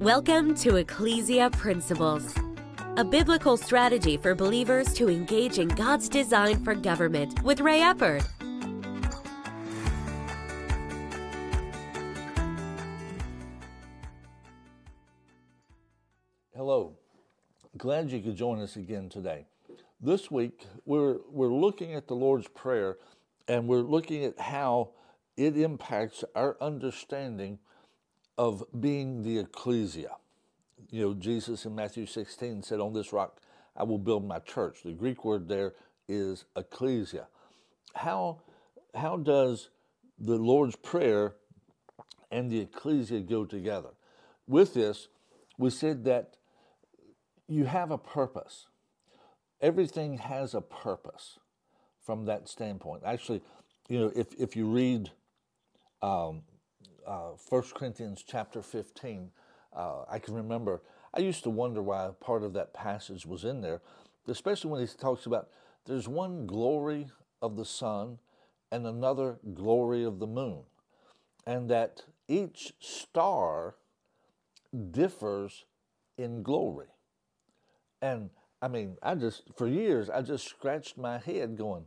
Welcome to Ecclesia Principles, a biblical strategy for believers to engage in God's design for government with Ray Eppard. Hello. Glad you could join us again today. This week we're we're looking at the Lord's Prayer and we're looking at how it impacts our understanding of being the ecclesia. You know, Jesus in Matthew 16 said, On this rock I will build my church. The Greek word there is ecclesia. How, how does the Lord's Prayer and the ecclesia go together? With this, we said that you have a purpose. Everything has a purpose from that standpoint. Actually, you know, if, if you read um, uh, 1 Corinthians chapter 15, uh, I can remember, I used to wonder why part of that passage was in there, especially when he talks about there's one glory of the sun and another glory of the moon, and that each star differs in glory. And I mean, I just, for years, I just scratched my head going,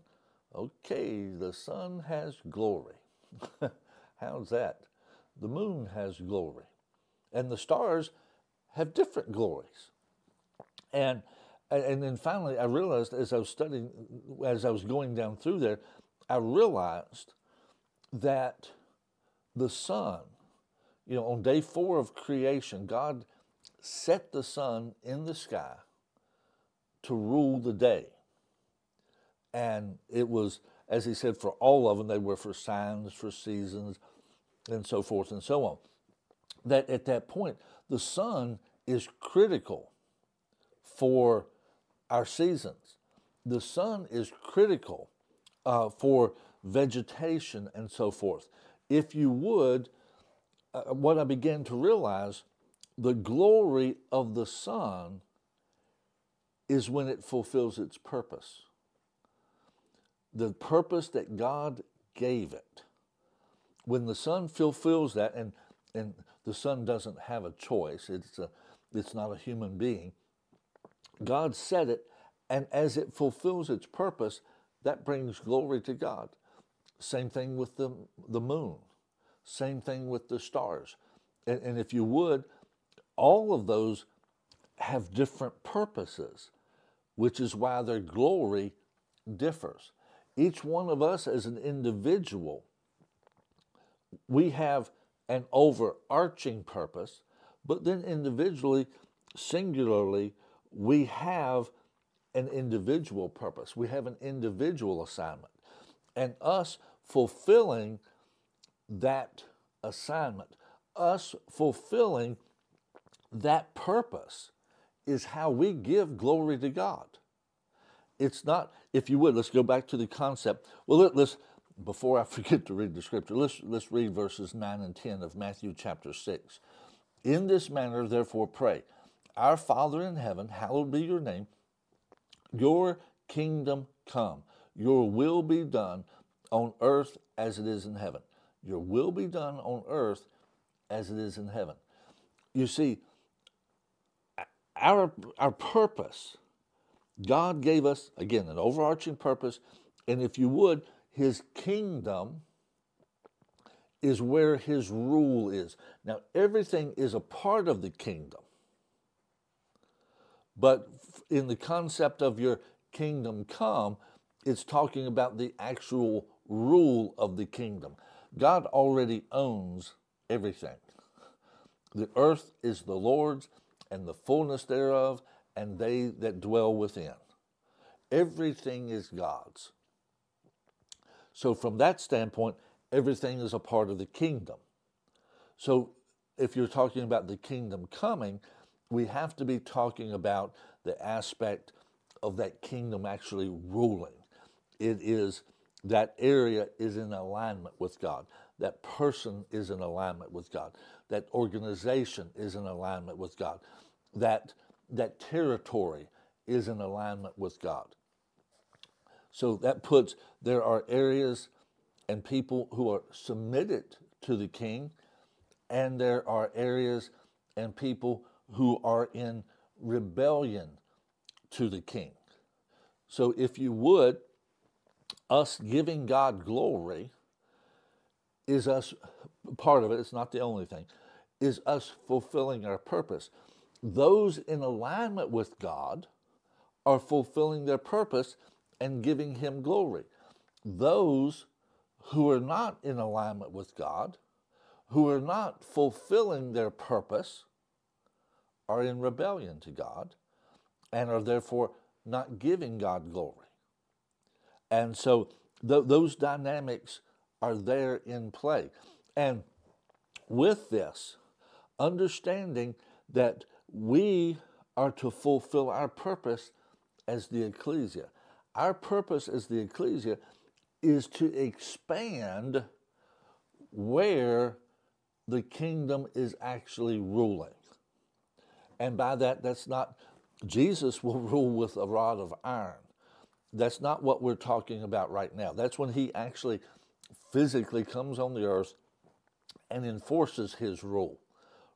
okay, the sun has glory. How's that? The moon has glory. And the stars have different glories. And and then finally I realized as I was studying as I was going down through there, I realized that the sun, you know, on day four of creation, God set the sun in the sky to rule the day. And it was, as he said, for all of them, they were for signs, for seasons, and so forth and so on. That at that point, the sun is critical for our seasons. The sun is critical uh, for vegetation and so forth. If you would, uh, what I began to realize, the glory of the sun is when it fulfills its purpose. The purpose that God gave it when the sun fulfills that, and and the sun doesn't have a choice. It's a, it's not a human being. God said it, and as it fulfills its purpose, that brings glory to God. Same thing with the the moon. Same thing with the stars. And, and if you would, all of those have different purposes, which is why their glory differs. Each one of us as an individual we have an overarching purpose, but then individually, singularly, we have an individual purpose. We have an individual assignment. And us fulfilling that assignment, us fulfilling that purpose, is how we give glory to God. It's not, if you would, let's go back to the concept. Well, let, us before I forget to read the scripture, let's, let's read verses 9 and 10 of Matthew chapter 6. In this manner, therefore, pray Our Father in heaven, hallowed be your name, your kingdom come, your will be done on earth as it is in heaven. Your will be done on earth as it is in heaven. You see, our, our purpose, God gave us, again, an overarching purpose, and if you would, his kingdom is where his rule is. Now, everything is a part of the kingdom. But in the concept of your kingdom come, it's talking about the actual rule of the kingdom. God already owns everything. The earth is the Lord's and the fullness thereof, and they that dwell within. Everything is God's. So, from that standpoint, everything is a part of the kingdom. So, if you're talking about the kingdom coming, we have to be talking about the aspect of that kingdom actually ruling. It is that area is in alignment with God. That person is in alignment with God. That organization is in alignment with God. That that territory is in alignment with God. So that puts, there are areas and people who are submitted to the king, and there are areas and people who are in rebellion to the king. So, if you would, us giving God glory is us, part of it, it's not the only thing, is us fulfilling our purpose. Those in alignment with God are fulfilling their purpose and giving Him glory. Those who are not in alignment with God, who are not fulfilling their purpose, are in rebellion to God and are therefore not giving God glory. And so th- those dynamics are there in play. And with this, understanding that we are to fulfill our purpose as the ecclesia. Our purpose as the ecclesia is to expand where the kingdom is actually ruling. And by that, that's not, Jesus will rule with a rod of iron. That's not what we're talking about right now. That's when he actually physically comes on the earth and enforces his rule.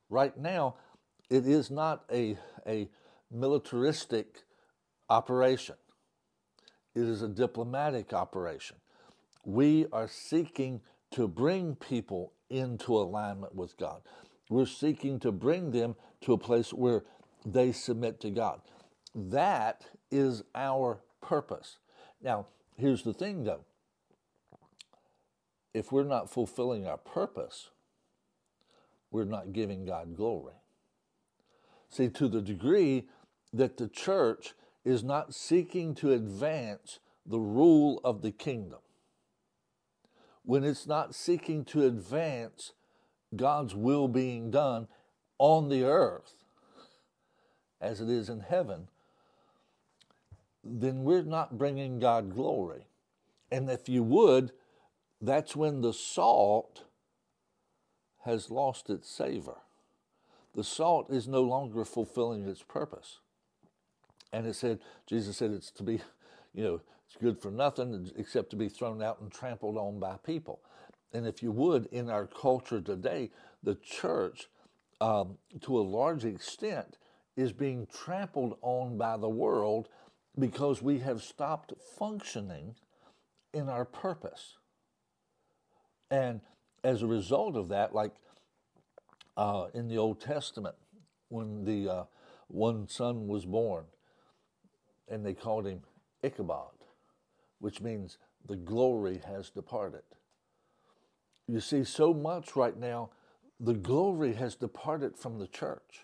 Right now, it is not a, a militaristic operation, it is a diplomatic operation. We are seeking to bring people into alignment with God. We're seeking to bring them to a place where they submit to God. That is our purpose. Now, here's the thing though if we're not fulfilling our purpose, we're not giving God glory. See, to the degree that the church is not seeking to advance the rule of the kingdom, when it's not seeking to advance God's will being done on the earth as it is in heaven, then we're not bringing God glory. And if you would, that's when the salt has lost its savor. The salt is no longer fulfilling its purpose. And it said, Jesus said it's to be, you know, it's good for nothing except to be thrown out and trampled on by people. And if you would, in our culture today, the church, um, to a large extent, is being trampled on by the world because we have stopped functioning in our purpose. And as a result of that, like uh, in the Old Testament, when the uh, one son was born, and they called him Ichabod, which means the glory has departed. You see, so much right now, the glory has departed from the church.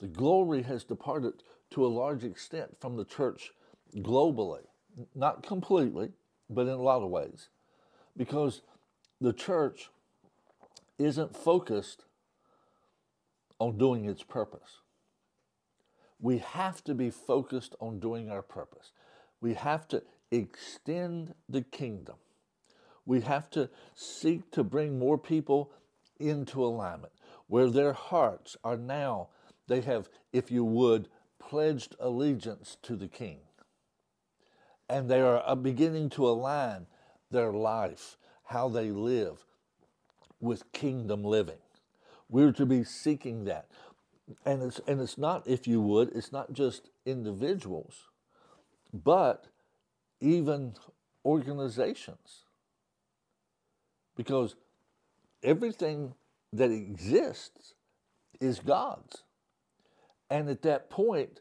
The glory has departed to a large extent from the church globally, not completely, but in a lot of ways, because the church isn't focused on doing its purpose. We have to be focused on doing our purpose. We have to extend the kingdom. We have to seek to bring more people into alignment where their hearts are now they have, if you would, pledged allegiance to the king. And they are uh, beginning to align their life, how they live, with kingdom living. We're to be seeking that. And it's, and it's not, if you would, it's not just individuals, but even organizations. Because everything that exists is God's. And at that point,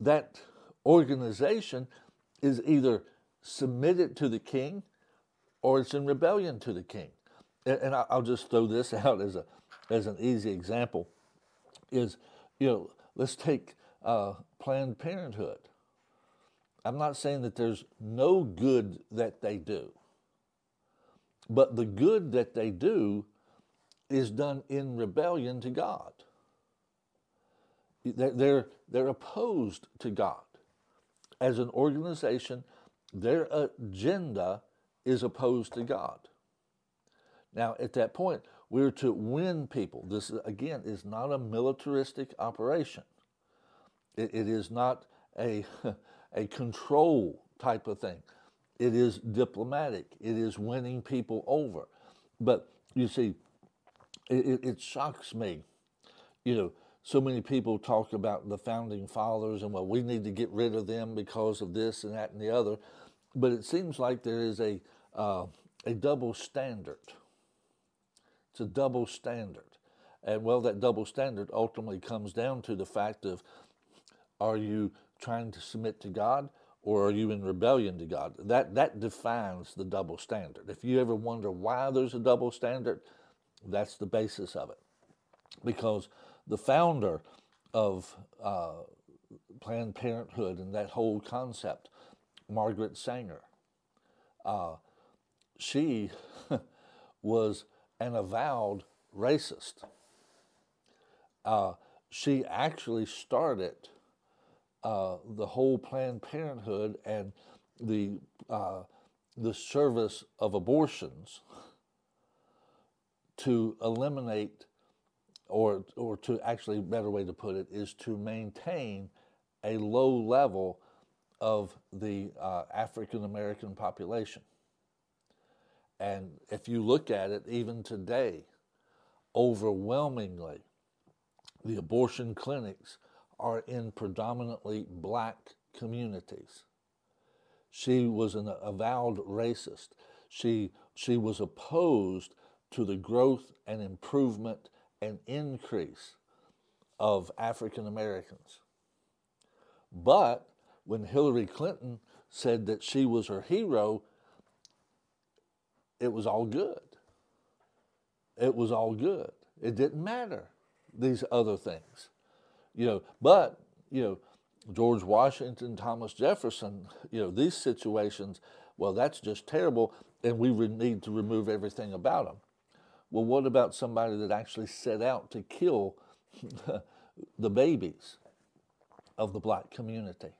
that organization is either submitted to the king or it's in rebellion to the king. And I'll just throw this out as a as an easy example. Is you know let's take uh, Planned Parenthood. I'm not saying that there's no good that they do, but the good that they do is done in rebellion to God. They're, they're opposed to God. As an organization, their agenda is opposed to God. Now, at that point, we're to win people. This, again, is not a militaristic operation. it, it is not a, a control type of thing. It is diplomatic. It is winning people over. But you see, it, it shocks me you know, so many people talk about the founding fathers and well, we need to get rid of them because of this and that and the other, but it seems like there is a uh, a double standard. It's a double standard, and well, that double standard ultimately comes down to the fact of are you trying to submit to God or are you in rebellion to God? That that defines the double standard. If you ever wonder why there's a double standard, that's the basis of it, because the founder of uh, Planned Parenthood and that whole concept, Margaret Sanger, uh, she was an avowed racist. Uh, she actually started uh, the whole Planned Parenthood and the uh, the service of abortions to eliminate or, or to actually, better way to put it, is to maintain a low level of the uh, African American population. And if you look at it, even today, overwhelmingly, the abortion clinics are in predominantly black communities. She was an avowed racist. She, she was opposed to the growth and improvement and increase of African Americans. But when Hillary Clinton said that she was her hero, it was all good. It was all good. It didn't matter, these other things. You know, but, you know, George Washington, Thomas Jefferson, you know, these situations, well, that's just terrible, and we need to remove everything about them. Well, what about somebody that actually set out to kill the babies of the black community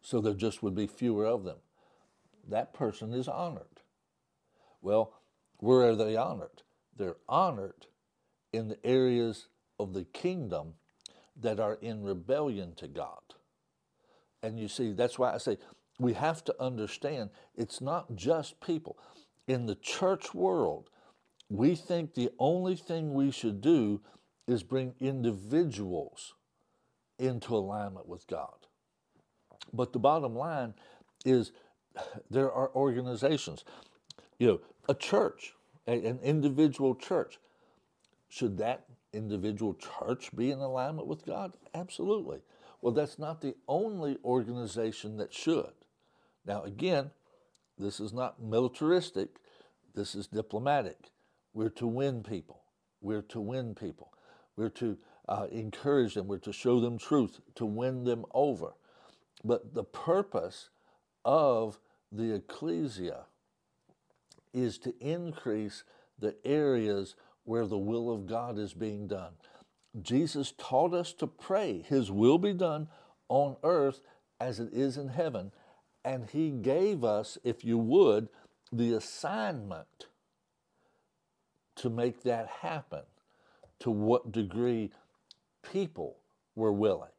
so there just would be fewer of them? That person is honored. Well, where are they honored? They're honored in the areas of the kingdom that are in rebellion to God. And you see, that's why I say we have to understand it's not just people. In the church world, we think the only thing we should do is bring individuals into alignment with God. But the bottom line is there are organizations, you know, a church, an individual church. Should that individual church be in alignment with God? Absolutely. Well, that's not the only organization that should. Now, again, this is not militaristic, this is diplomatic. We're to win people. We're to win people. We're to uh, encourage them. We're to show them truth, to win them over. But the purpose of the ecclesia is to increase the areas where the will of God is being done. Jesus taught us to pray, His will be done on earth as it is in heaven. And He gave us, if you would, the assignment to make that happen, to what degree people were willing.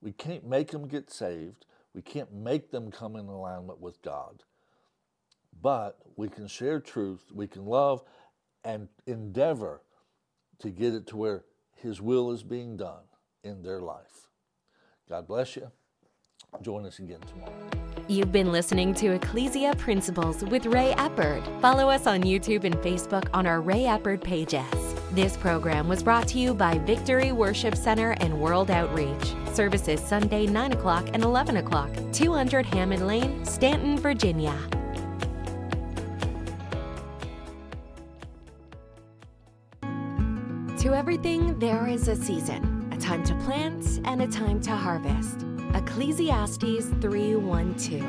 We can't make them get saved. We can't make them come in alignment with God. But we can share truth, we can love, and endeavor to get it to where His will is being done in their life. God bless you. Join us again tomorrow. You've been listening to Ecclesia Principles with Ray Eppard. Follow us on YouTube and Facebook on our Ray Eppard pages. This program was brought to you by Victory Worship Center and World Outreach. Services Sunday 9 o'clock and 11 o'clock, 200 Hammond Lane, Staunton, Virginia. To everything, there is a season, a time to plant and a time to harvest. Ecclesiastes 3:12.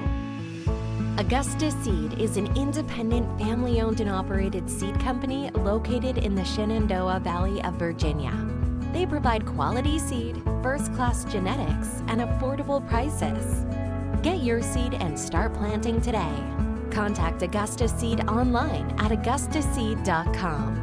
Augusta Seed is an independent, family owned and operated seed company located in the Shenandoah Valley of Virginia. They provide quality seed, first class genetics, and affordable prices. Get your seed and start planting today. Contact Augusta Seed online at augustaseed.com.